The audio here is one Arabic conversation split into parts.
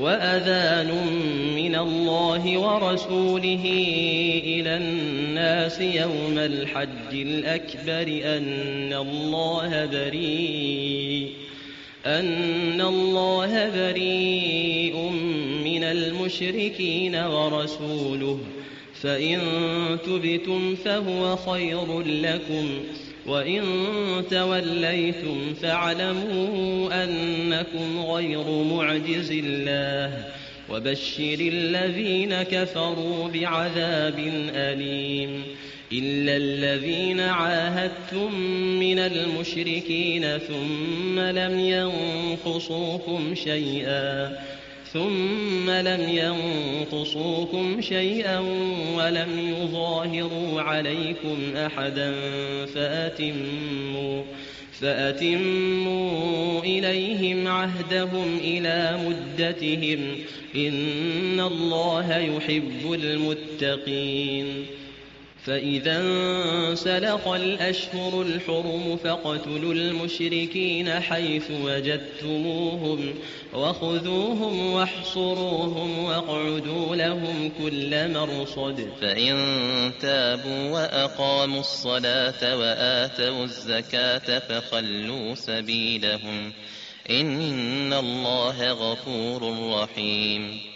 وأذان من الله ورسوله إلى الناس يوم الحج الأكبر أن الله بريء أن الله بريء من المشركين ورسوله فإن تبتم فهو خير لكم وإن توليتم فاعلموا أنكم غير معجز الله وبشر الذين كفروا بعذاب أليم إلا الذين عاهدتم من المشركين ثم لم ينقصوكم شيئا ثم لم ينقصوكم شيئا ولم يظاهروا عليكم أحدا فأتموا فأتموا إليهم عهدهم إلى مدتهم إن الله يحب المتقين. فإذا انسلخ الأشهر الحرم فاقتلوا المشركين حيث وجدتموهم وخذوهم واحصروهم واقعدوا لهم كل مرصد فإن تابوا وأقاموا الصلاة وآتوا الزكاة فخلوا سبيلهم إن الله غفور رحيم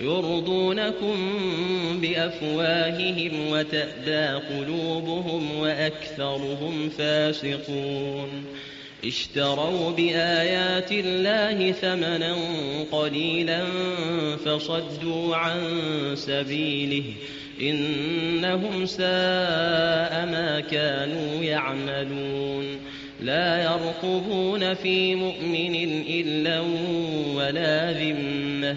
يرضونكم بأفواههم وتأبى قلوبهم وأكثرهم فاسقون. اشتروا بآيات الله ثمنا قليلا فصدوا عن سبيله. إنهم ساء ما كانوا يعملون. لا يرقبون في مؤمن إلا ولا ذمة.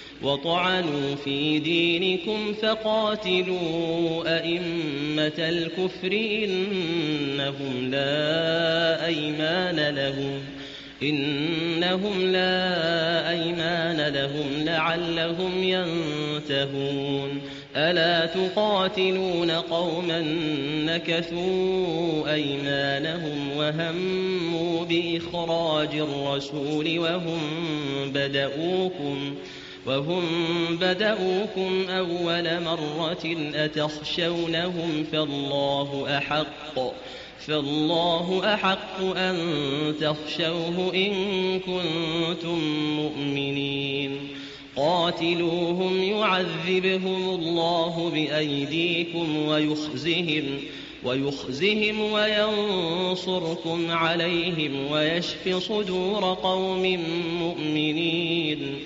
وطعنوا في دينكم فقاتلوا أئمة الكفر إنهم لا أيمان لهم إنهم لا أيمان لهم لعلهم ينتهون ألا تقاتلون قوما نكثوا أيمانهم وهموا بإخراج الرسول وهم بدؤوكم وهم بدؤوكم أول مرة أتخشونهم فالله أحق فالله أحق أن تخشوه إن كنتم مؤمنين. قاتلوهم يعذبهم الله بأيديكم ويخزهم ويخزهم وينصركم عليهم ويشف صدور قوم مؤمنين.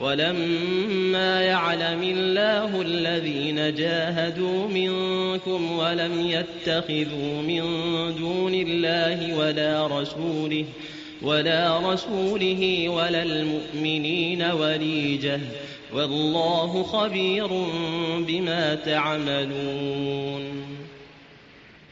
ولما يعلم الله الذين جاهدوا منكم ولم يتخذوا من دون الله ولا رسوله ولا رسوله ولا المؤمنين وليجة والله خبير بما تعملون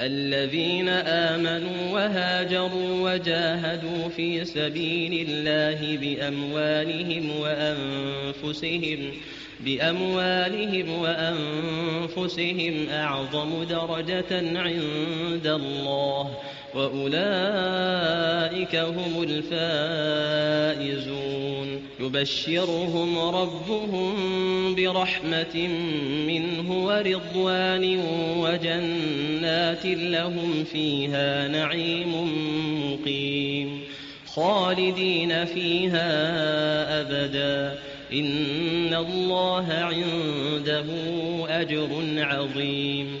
الذين آمنوا وهاجروا وجاهدوا في سبيل الله بأموالهم وأنفسهم بأموالهم وأنفسهم أعظم درجة عند الله. وأولئك هم الفائزون. يبشرهم ربهم برحمة منه ورضوان وجنات لهم فيها نعيم مقيم. خالدين فيها أبدا. إن الله عنده أجر عظيم.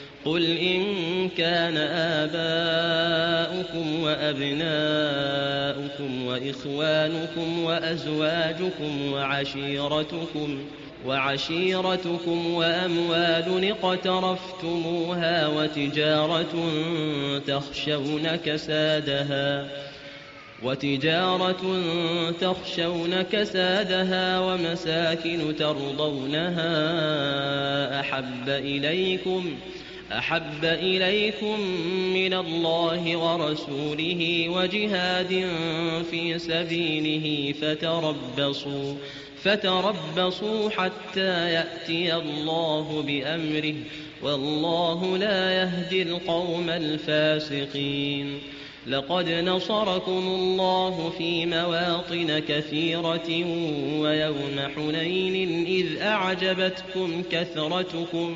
قل إن كان آباؤكم وأبناؤكم وإخوانكم وأزواجكم وعشيرتكم وعشيرتكم وأموال اقترفتموها وتجارة تخشون كسادها وتجارة تخشون كسادها ومساكن ترضونها أحب إليكم أحب إليكم من الله ورسوله وجهاد في سبيله فتربصوا فتربصوا حتى يأتي الله بأمره والله لا يهدي القوم الفاسقين. لقد نصركم الله في مواطن كثيرة ويوم حنين إذ أعجبتكم كثرتكم.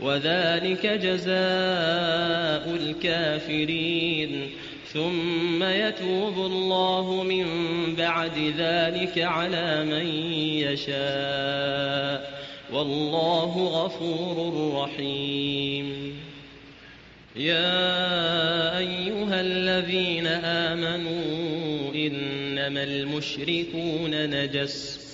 وذلك جزاء الكافرين. ثم يتوب الله من بعد ذلك على من يشاء. والله غفور رحيم. يا أيها الذين آمنوا إنما المشركون نجس.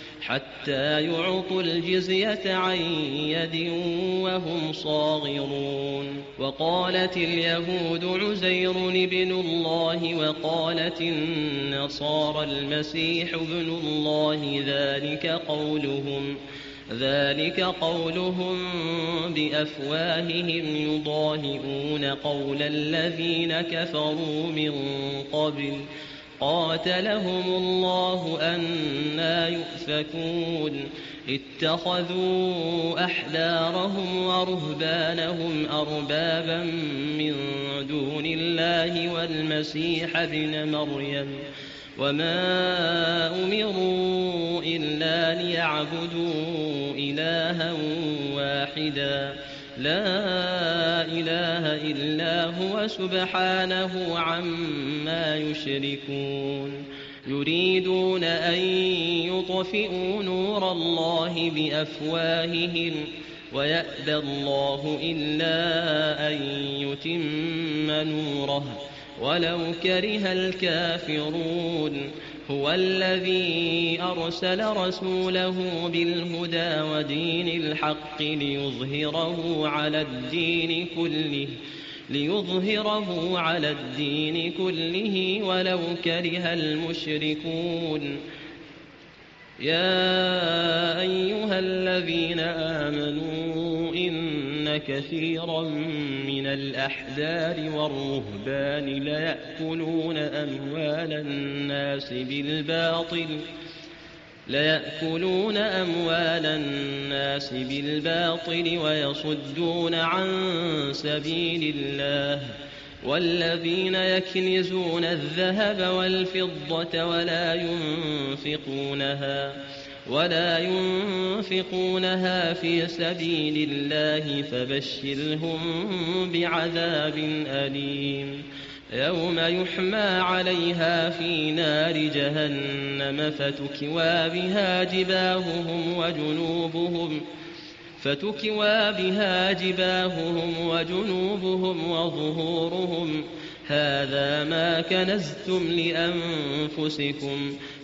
حتى يعطوا الجزية عن يد وهم صاغرون. وقالت اليهود عزير بن الله وقالت النصارى المسيح ابن الله ذلك قولهم ذلك قولهم بأفواههم يضاهئون قول الذين كفروا من قبل. قاتلهم الله أنا يؤفكون. اتخذوا أحبارهم ورهبانهم أربابا من دون الله والمسيح ابن مريم. وما أمروا إلا ليعبدوا إلها واحدا. لا إله إلا هو سبحانه عما يشركون. يريدون أن يطفئوا نور الله بأفواههم ويأبى الله إلا أن يتم نوره. ولو كره الكافرون. هو الذي أرسل رسوله بالهدى ودين الحق ليظهره على الدين كله ليظهره على الدين كله ولو كره المشركون. يا أيها الذين آمنوا إن كثيرا من الأحزار والرهبان ليأكلون أموال الناس بالباطل ليأكلون أموال الناس بالباطل ويصدون عن سبيل الله. والذين يكنزون الذهب والفضة ولا ينفقونها. ولا ينفقونها في سبيل الله فبشرهم بعذاب أليم. يوم يحمى عليها في نار جهنم فتكوى بها جباههم وجنوبهم فتكوى بها جباههم وجنوبهم وظهورهم. هذا ما كنزتم لأنفسكم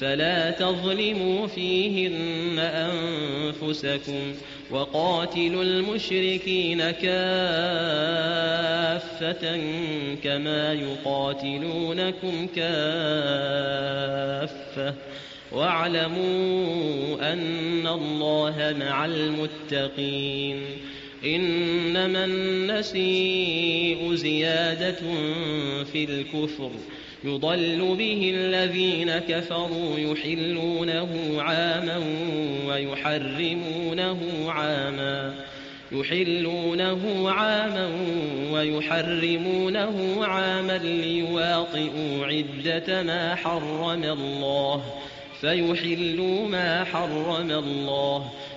فلا تظلموا فيهن أنفسكم وقاتلوا المشركين كافة كما يقاتلونكم كافة. واعلموا أن الله مع المتقين. إنما النسيء زيادة في الكفر. يضل به الذين كفروا يحلونه عاما ويحرمونه عاما يحلونه عاما ويحرمونه عاما ليواطئوا عدة ما حرم الله فيحلوا ما حرم الله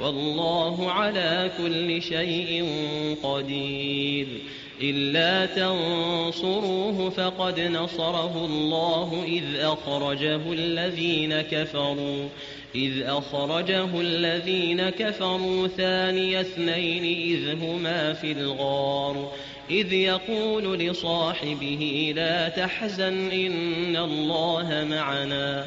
والله على كل شيء قدير. إلا تنصروه فقد نصره الله إذ أخرجه الذين كفروا. إذ أخرجه الذين كفروا ثاني اثنين إذ هما في الغار. إذ يقول لصاحبه لا تحزن إن الله معنا.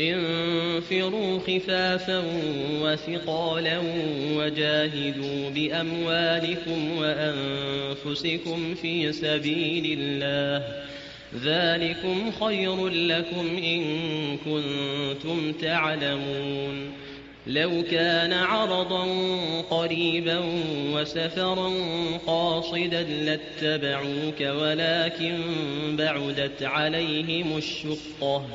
انفروا خفافا وثقالا وجاهدوا بأموالكم وأنفسكم في سبيل الله ذلكم خير لكم إن كنتم تعلمون لو كان عرضا قريبا وسفرا قاصدا لاتبعوك ولكن بعدت عليهم الشقة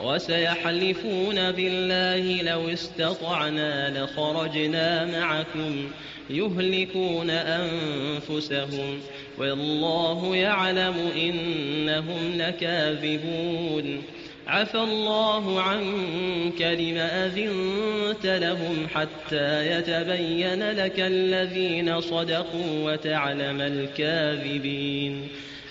وسيحلفون بالله لو استطعنا لخرجنا معكم يهلكون أنفسهم والله يعلم إنهم لكاذبون عفى الله عنك لم أذنت لهم حتى يتبين لك الذين صدقوا وتعلم الكاذبين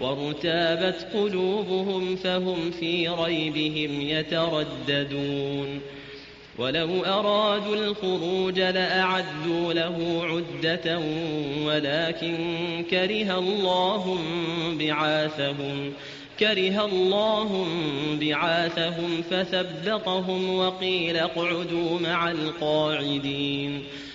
وارتابت قلوبهم فهم في ريبهم يترددون. ولو أرادوا الخروج لأعدوا له عدة ولكن كره الله بعاثهم كره الله بعاثهم فثبطهم وقيل اقعدوا مع القاعدين.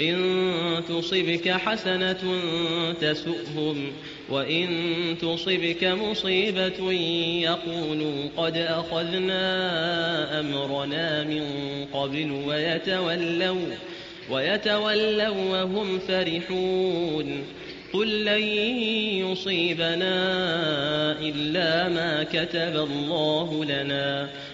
إن تصبك حسنة تسؤهم وإن تصبك مصيبة يقولوا قد أخذنا أمرنا من قبل ويتولوا ويتولوا وهم فرحون. قل لن يصيبنا إلا ما كتب الله لنا.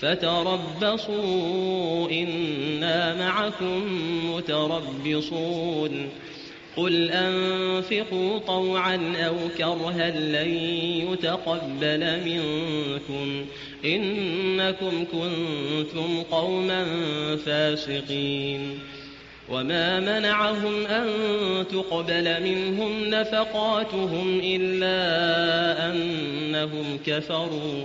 فتربصوا إنا معكم متربصون. قل أنفقوا طوعا أو كرها لن يتقبل منكم. إنكم كنتم قوما فاسقين. وما منعهم أن تقبل منهم نفقاتهم إلا أنهم كفروا.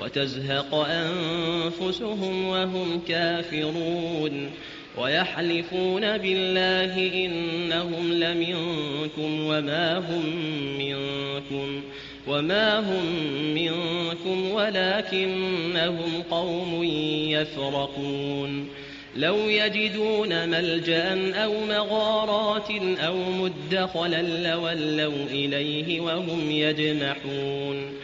وتزهق أنفسهم وهم كافرون ويحلفون بالله إنهم لمنكم وما هم منكم وما هم منكم ولكنهم قوم يفرقون لو يجدون ملجأ أو مغارات أو مدخلا لولوا إليه وهم يجمحون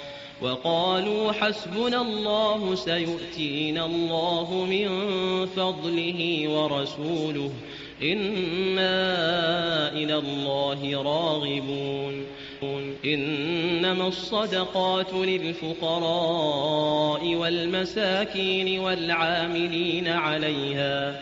وقالوا حسبنا الله سيؤتينا الله من فضله ورسوله إنا إلى الله راغبون. إنما الصدقات للفقراء والمساكين والعاملين عليها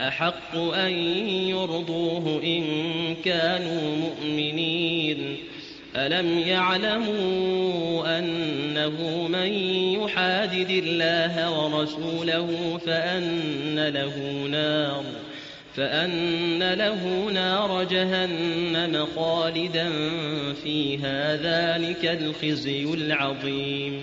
أحق أن يرضوه إن كانوا مؤمنين. ألم يعلموا أنه من يحادد الله ورسوله فأن له نار فأن له نار جهنم خالدا فيها ذلك الخزي العظيم.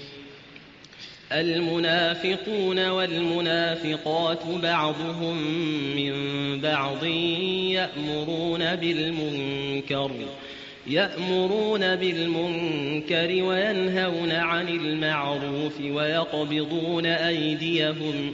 المنافقون والمنافقات بعضهم من بعض يأمرون بالمنكر يأمرون بالمنكر وينهون عن المعروف ويقبضون أيديهم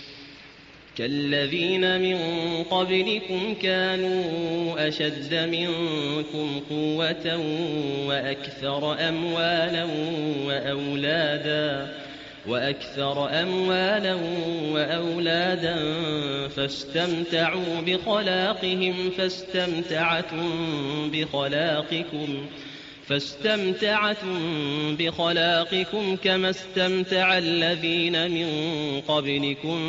كالذين من قبلكم كانوا أشد منكم قوة وأكثر أموالا وأولادا وأكثر أموالا وأولادا فاستمتعوا بخلاقهم فاستمتعتم بخلاقكم فاستمتعتم بخلاقكم كما استمتع الذين من قبلكم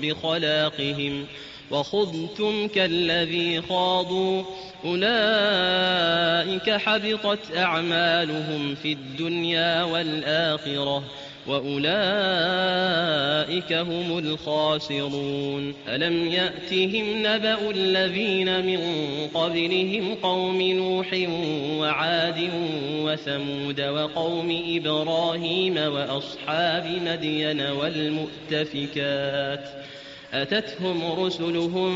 بخلاقهم وخذتم كالذي خاضوا. أولئك حبطت أعمالهم في الدنيا والآخرة. وأولئك هم الخاسرون ألم يأتهم نبأ الذين من قبلهم قوم نوح وعاد وثمود وقوم إبراهيم وأصحاب مدين والمؤتفكات أتتهم رسلهم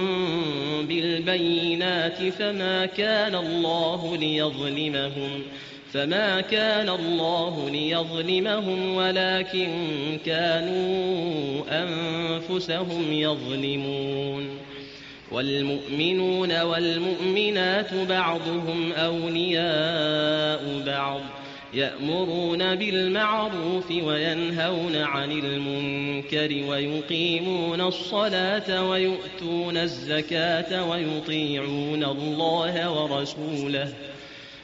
بالبينات فما كان الله ليظلمهم فما كان الله ليظلمهم ولكن كانوا أنفسهم يظلمون والمؤمنون والمؤمنات بعضهم أولياء بعض يأمرون بالمعروف وينهون عن المنكر ويقيمون الصلاة ويؤتون الزكاة ويطيعون الله ورسوله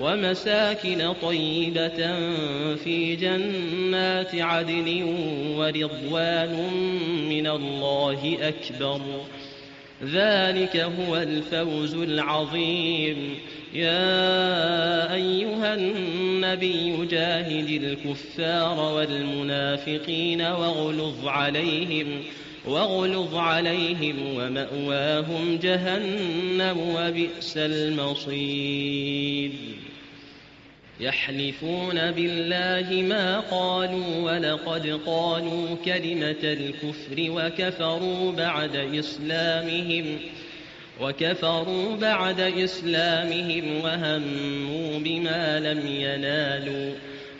ومساكن طيبة في جنات عدن ورضوان من الله أكبر. ذلك هو الفوز العظيم. يا أيها النبي جاهد الكفار والمنافقين واغلظ عليهم. واغلظ عليهم ومأواهم جهنم وبئس المصير. يحلفون بالله ما قالوا ولقد قالوا كلمة الكفر وكفروا بعد إسلامهم وكفروا بعد إسلامهم وهموا بما لم ينالوا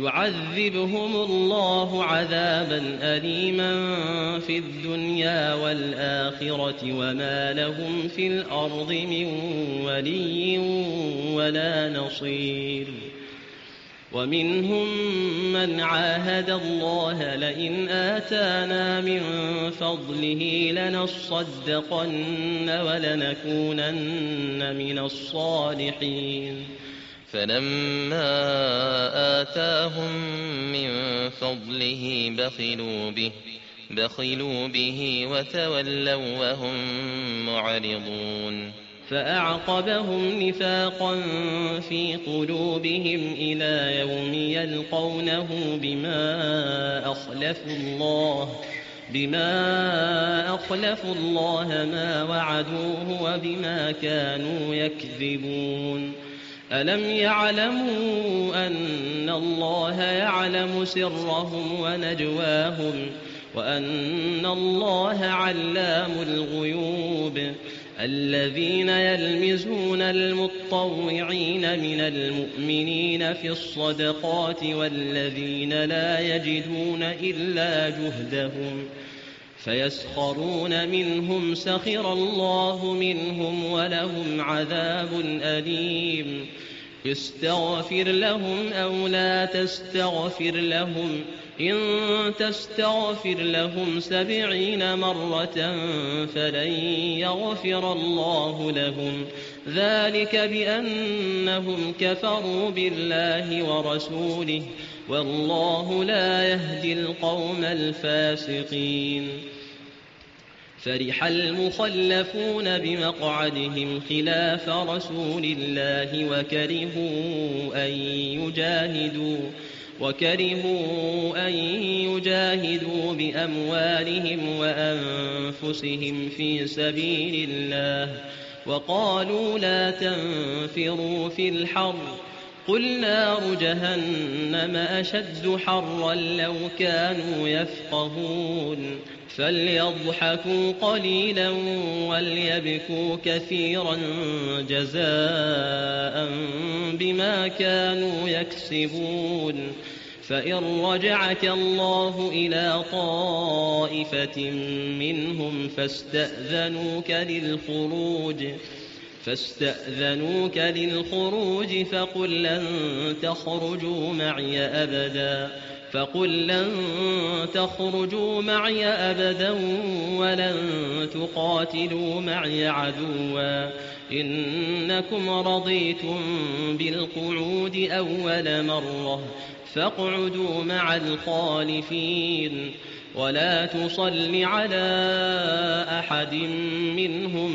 يعذبهم الله عذابا أليما في الدنيا والآخرة وما لهم في الأرض من ولي ولا نصير. ومنهم من عاهد الله لئن آتانا من فضله لنصدقن ولنكونن من الصالحين. فلما آتاهم من فضله بخلوا به بخلوا به وتولوا وهم معرضون فأعقبهم نفاقا في قلوبهم إلى يوم يلقونه بما أخلفوا الله بما أخلفوا الله ما وعدوه وبما كانوا يكذبون ألم يعلموا أن الله يعلم سرهم ونجواهم وأن الله علام الغيوب الذين يلمزون المطوعين من المؤمنين في الصدقات والذين لا يجدون إلا جهدهم فيسخرون منهم سخر الله منهم ولهم عذاب أليم. استغفر لهم أو لا تستغفر لهم؟ إن تستغفر لهم سبعين مرة فلن يغفر الله لهم. ذلك بأنهم كفروا بالله ورسوله. والله لا يهدي القوم الفاسقين. فرح المخلفون بمقعدهم خلاف رسول الله وكرهوا أن يجاهدوا وكرهوا أن يجاهدوا بأموالهم وأنفسهم في سبيل الله وقالوا لا تنفروا في الحر قل نار جهنم أشد حرا لو كانوا يفقهون فليضحكوا قليلا وليبكوا كثيرا جزاء بما كانوا يكسبون فإن رجعك الله إلى طائفة منهم فاستأذنوك للخروج فاستأذنوك للخروج فقل لن تخرجوا معي أبدا. فقل لن تخرجوا معي أبدا ولن تقاتلوا معي عدوا. إنكم رضيتم بالقعود أول مرة فاقعدوا مع الخالفين. ولا تصل على أحد منهم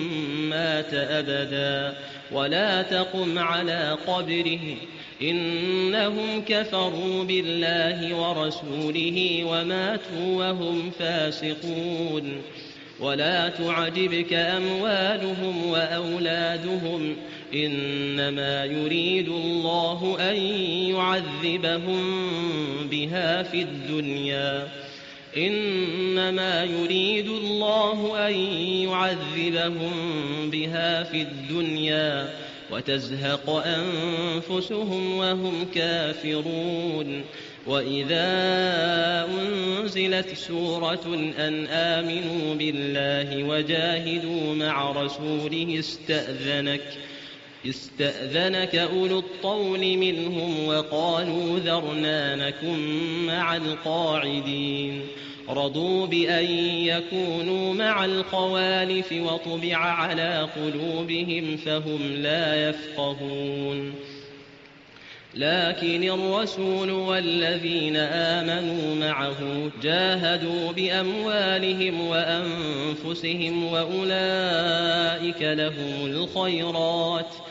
مات أبدا ولا تقم على قبره إنهم كفروا بالله ورسوله وماتوا وهم فاسقون ولا تعجبك أموالهم وأولادهم إنما يريد الله أن يعذبهم بها في الدنيا إنما يريد الله أن يعذبهم بها في الدنيا وتزهق أنفسهم وهم كافرون. وإذا أنزلت سورة أن آمنوا بالله وجاهدوا مع رسوله استأذنك استأذنك أولو الطول منهم وقالوا ذرنا نكن مع القاعدين. رضوا بأن يكونوا مع الخوالف وطبع على قلوبهم فهم لا يفقهون. لكن الرسول والذين آمنوا معه جاهدوا بأموالهم وأنفسهم وأولئك لهم الخيرات.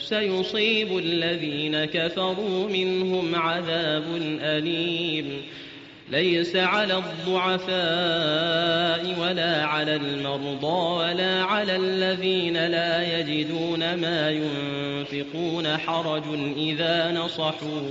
سيصيب الذين كفروا منهم عذاب أليم. ليس على الضعفاء ولا على المرضى ولا على الذين لا يجدون ما ينفقون حرج إذا نصحوا.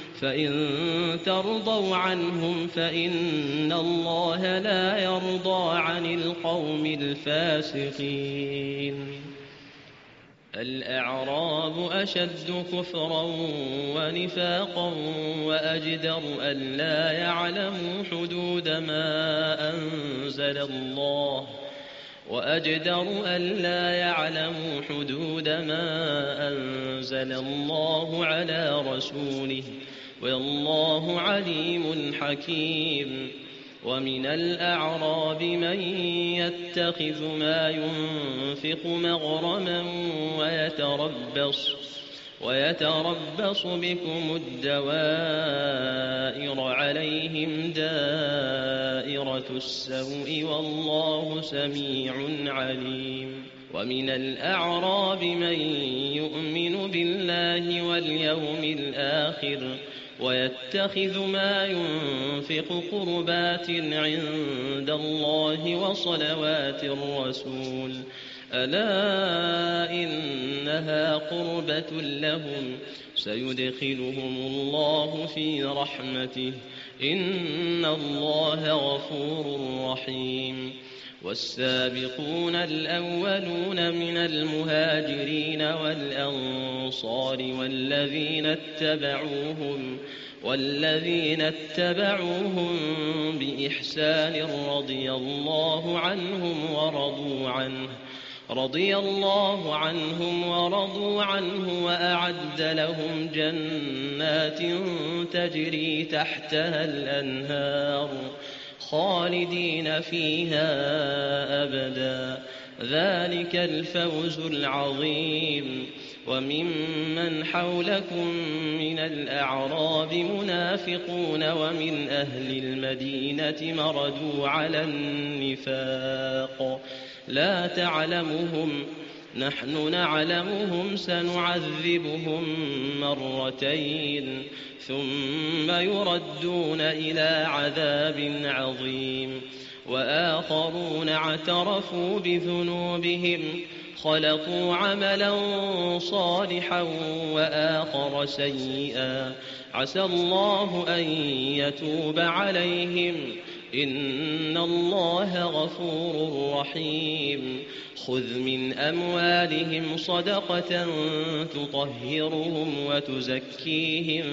فإن ترضوا عنهم فإن الله لا يرضى عن القوم الفاسقين. الأعراب أشد كفرا ونفاقا وأجدر ألا يعلموا حدود ما أنزل الله وأجدر ألا يعلموا حدود ما أنزل الله على رسوله والله عليم حكيم. ومن الأعراب من يتخذ ما ينفق مغرما ويتربص ويتربص بكم الدوائر عليهم دائرة السوء والله سميع عليم. ومن الأعراب من يؤمن بالله واليوم الآخر ويتخذ ما ينفق قربات عند الله وصلوات الرسول. ألا إنها قربة لهم؟ سيدخلهم الله في رحمته. إن الله غفور رحيم. والسابقون الأولون من المهاجرين والأنصار والذين اتبعوهم والذين اتبعوهم بإحسان رضي الله عنهم ورضوا عنه رضي الله عنهم ورضوا عنه وأعد لهم جنات تجري تحتها الأنهار خالدين فيها أبدا. ذلك الفوز العظيم. وممن حولكم من الأعراب منافقون ومن أهل المدينة مردوا على النفاق. لا تعلمهم نحن نعلمهم سنعذبهم مرتين ثم يردون إلى عذاب عظيم وآخرون اعترفوا بذنوبهم خلقوا عملا صالحا وآخر سيئا عسى الله أن يتوب عليهم إن الله غفور رحيم خذ من أموالهم صدقة تطهرهم وتزكيهم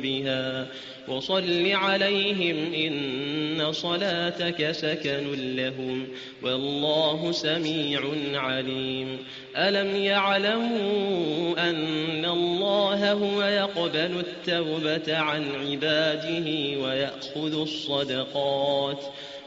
بها وصل عليهم إن صلاتك سكن لهم والله سميع عليم ألم يعلموا أن الله هو يقبل التوبة عن عباده ويأخذ الصدقات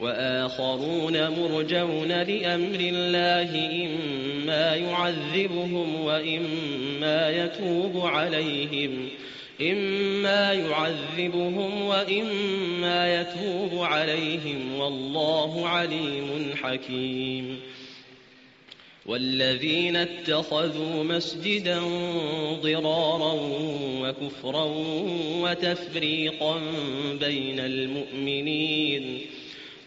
وآخرون مرجون لأمر الله إما يعذبهم وإما يتوب عليهم. إما يعذبهم وإما يتوب عليهم. والله عليم حكيم. والذين اتخذوا مسجدا ضرارا وكفرا وتفريقا بين المؤمنين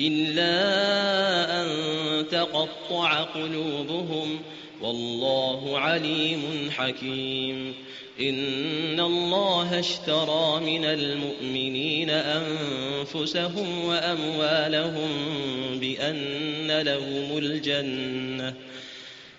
إلا أن تقطع قلوبهم والله عليم حكيم. إن الله اشترى من المؤمنين أنفسهم وأموالهم بأن لهم الجنة.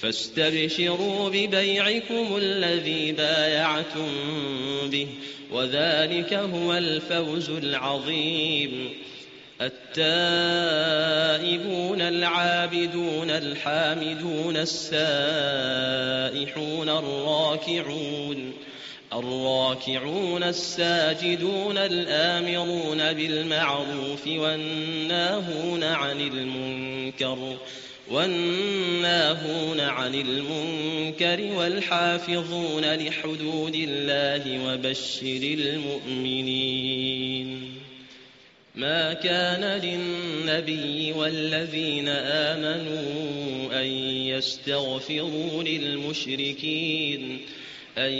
فاستبشروا ببيعكم الذي بايعتم به وذلك هو الفوز العظيم. التائبون العابدون الحامدون السائحون الراكعون الراكعون الساجدون الآمرون بالمعروف والناهون عن المنكر. والناهون عن المنكر والحافظون لحدود الله وبشر المؤمنين. ما كان للنبي والذين آمنوا أن يستغفروا للمشركين أن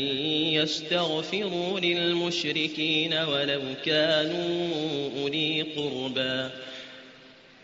يستغفروا للمشركين ولو كانوا أولي قربى.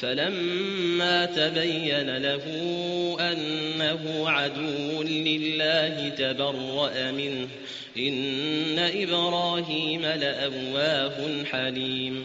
فلما تبين له أنه عدو لله تبرأ منه. إن إبراهيم لأواه حليم.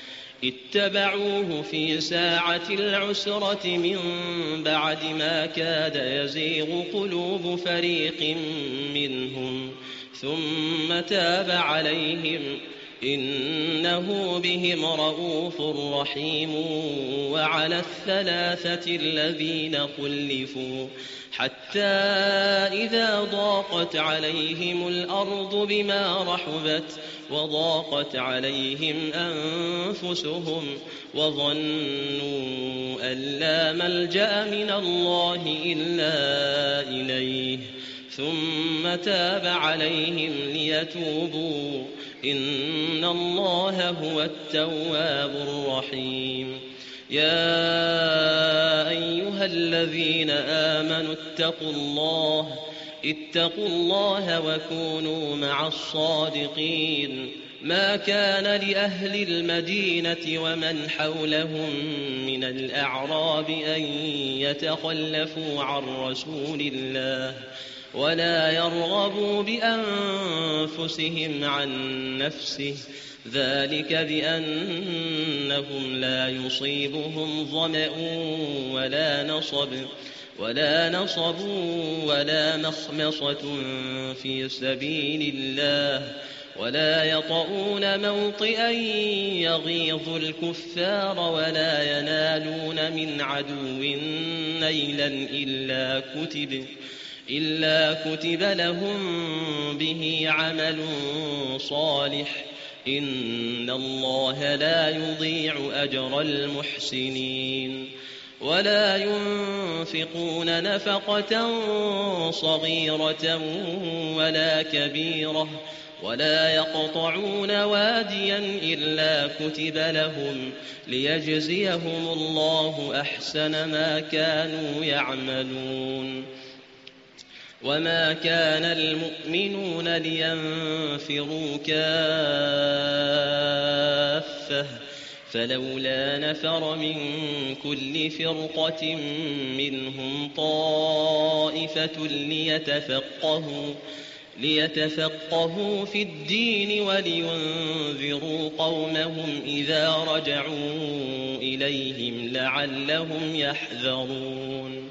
اتبعوه في ساعة العسرة من بعد ما كاد يزيغ قلوب فريق منهم ثم تاب عليهم إنه بهم رؤوف رحيم وعلى الثلاثة الذين خلفوا حتى إذا ضاقت عليهم الأرض بما رحبت وضاقت عليهم أنفسهم وظنوا أن لا ملجأ من الله إلا إليه ثم تاب عليهم ليتوبوا. إن الله هو التواب الرحيم. يا أيها الذين آمنوا اتقوا الله اتقوا الله وكونوا مع الصادقين. ما كان لأهل المدينة ومن حولهم من الأعراب أن يتخلفوا عن رسول الله. ولا يرغبوا بأنفسهم عن نفسه. ذلك بأنهم لا يصيبهم ظمأ ولا نصب ولا نصب ولا مخمصة في سبيل الله ولا يطؤون موطئا يغيظ الكفار ولا ينالون من عدو نيلا إلا كتب. إلا كتب لهم به عمل صالح. إن الله لا يضيع أجر المحسنين. ولا ينفقون نفقة صغيرة ولا كبيرة. ولا يقطعون واديا إلا كتب لهم ليجزيهم الله أحسن ما كانوا يعملون. وما كان المؤمنون لينفروا كافة فلولا نفر من كل فرقة منهم طائفة ليتفقهوا ليتفقهوا في الدين ولينذروا قومهم إذا رجعوا إليهم لعلهم يحذرون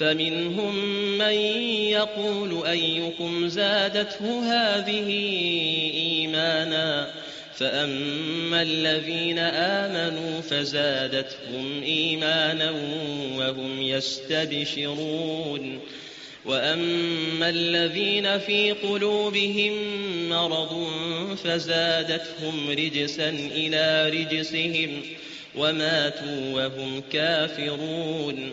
فمنهم من يقول أيكم زادته هذه إيمانا فأما الذين آمنوا فزادتهم إيمانا وهم يستبشرون وأما الذين في قلوبهم مرض فزادتهم رجسا إلى رجسهم وماتوا وهم كافرون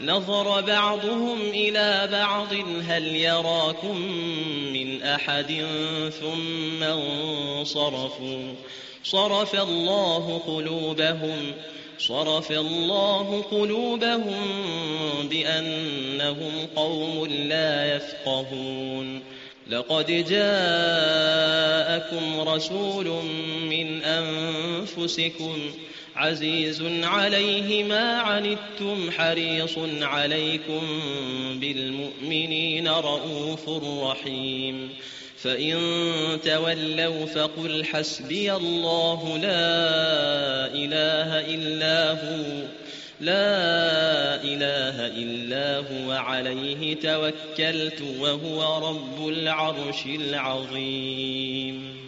نظر بعضهم إلى بعض هل يراكم من أحد؟ ثم انصرفوا. صرف الله قلوبهم صرف الله قلوبهم بأنهم قوم لا يفقهون. لقد جاءكم رسول من أنفسكم عزيز عليه ما عنتم حريص عليكم بالمؤمنين رؤوف رحيم. فإن تولوا فقل حسبي الله لا إله إلا هو لا إله إلا هو عليه توكلت وهو رب العرش العظيم.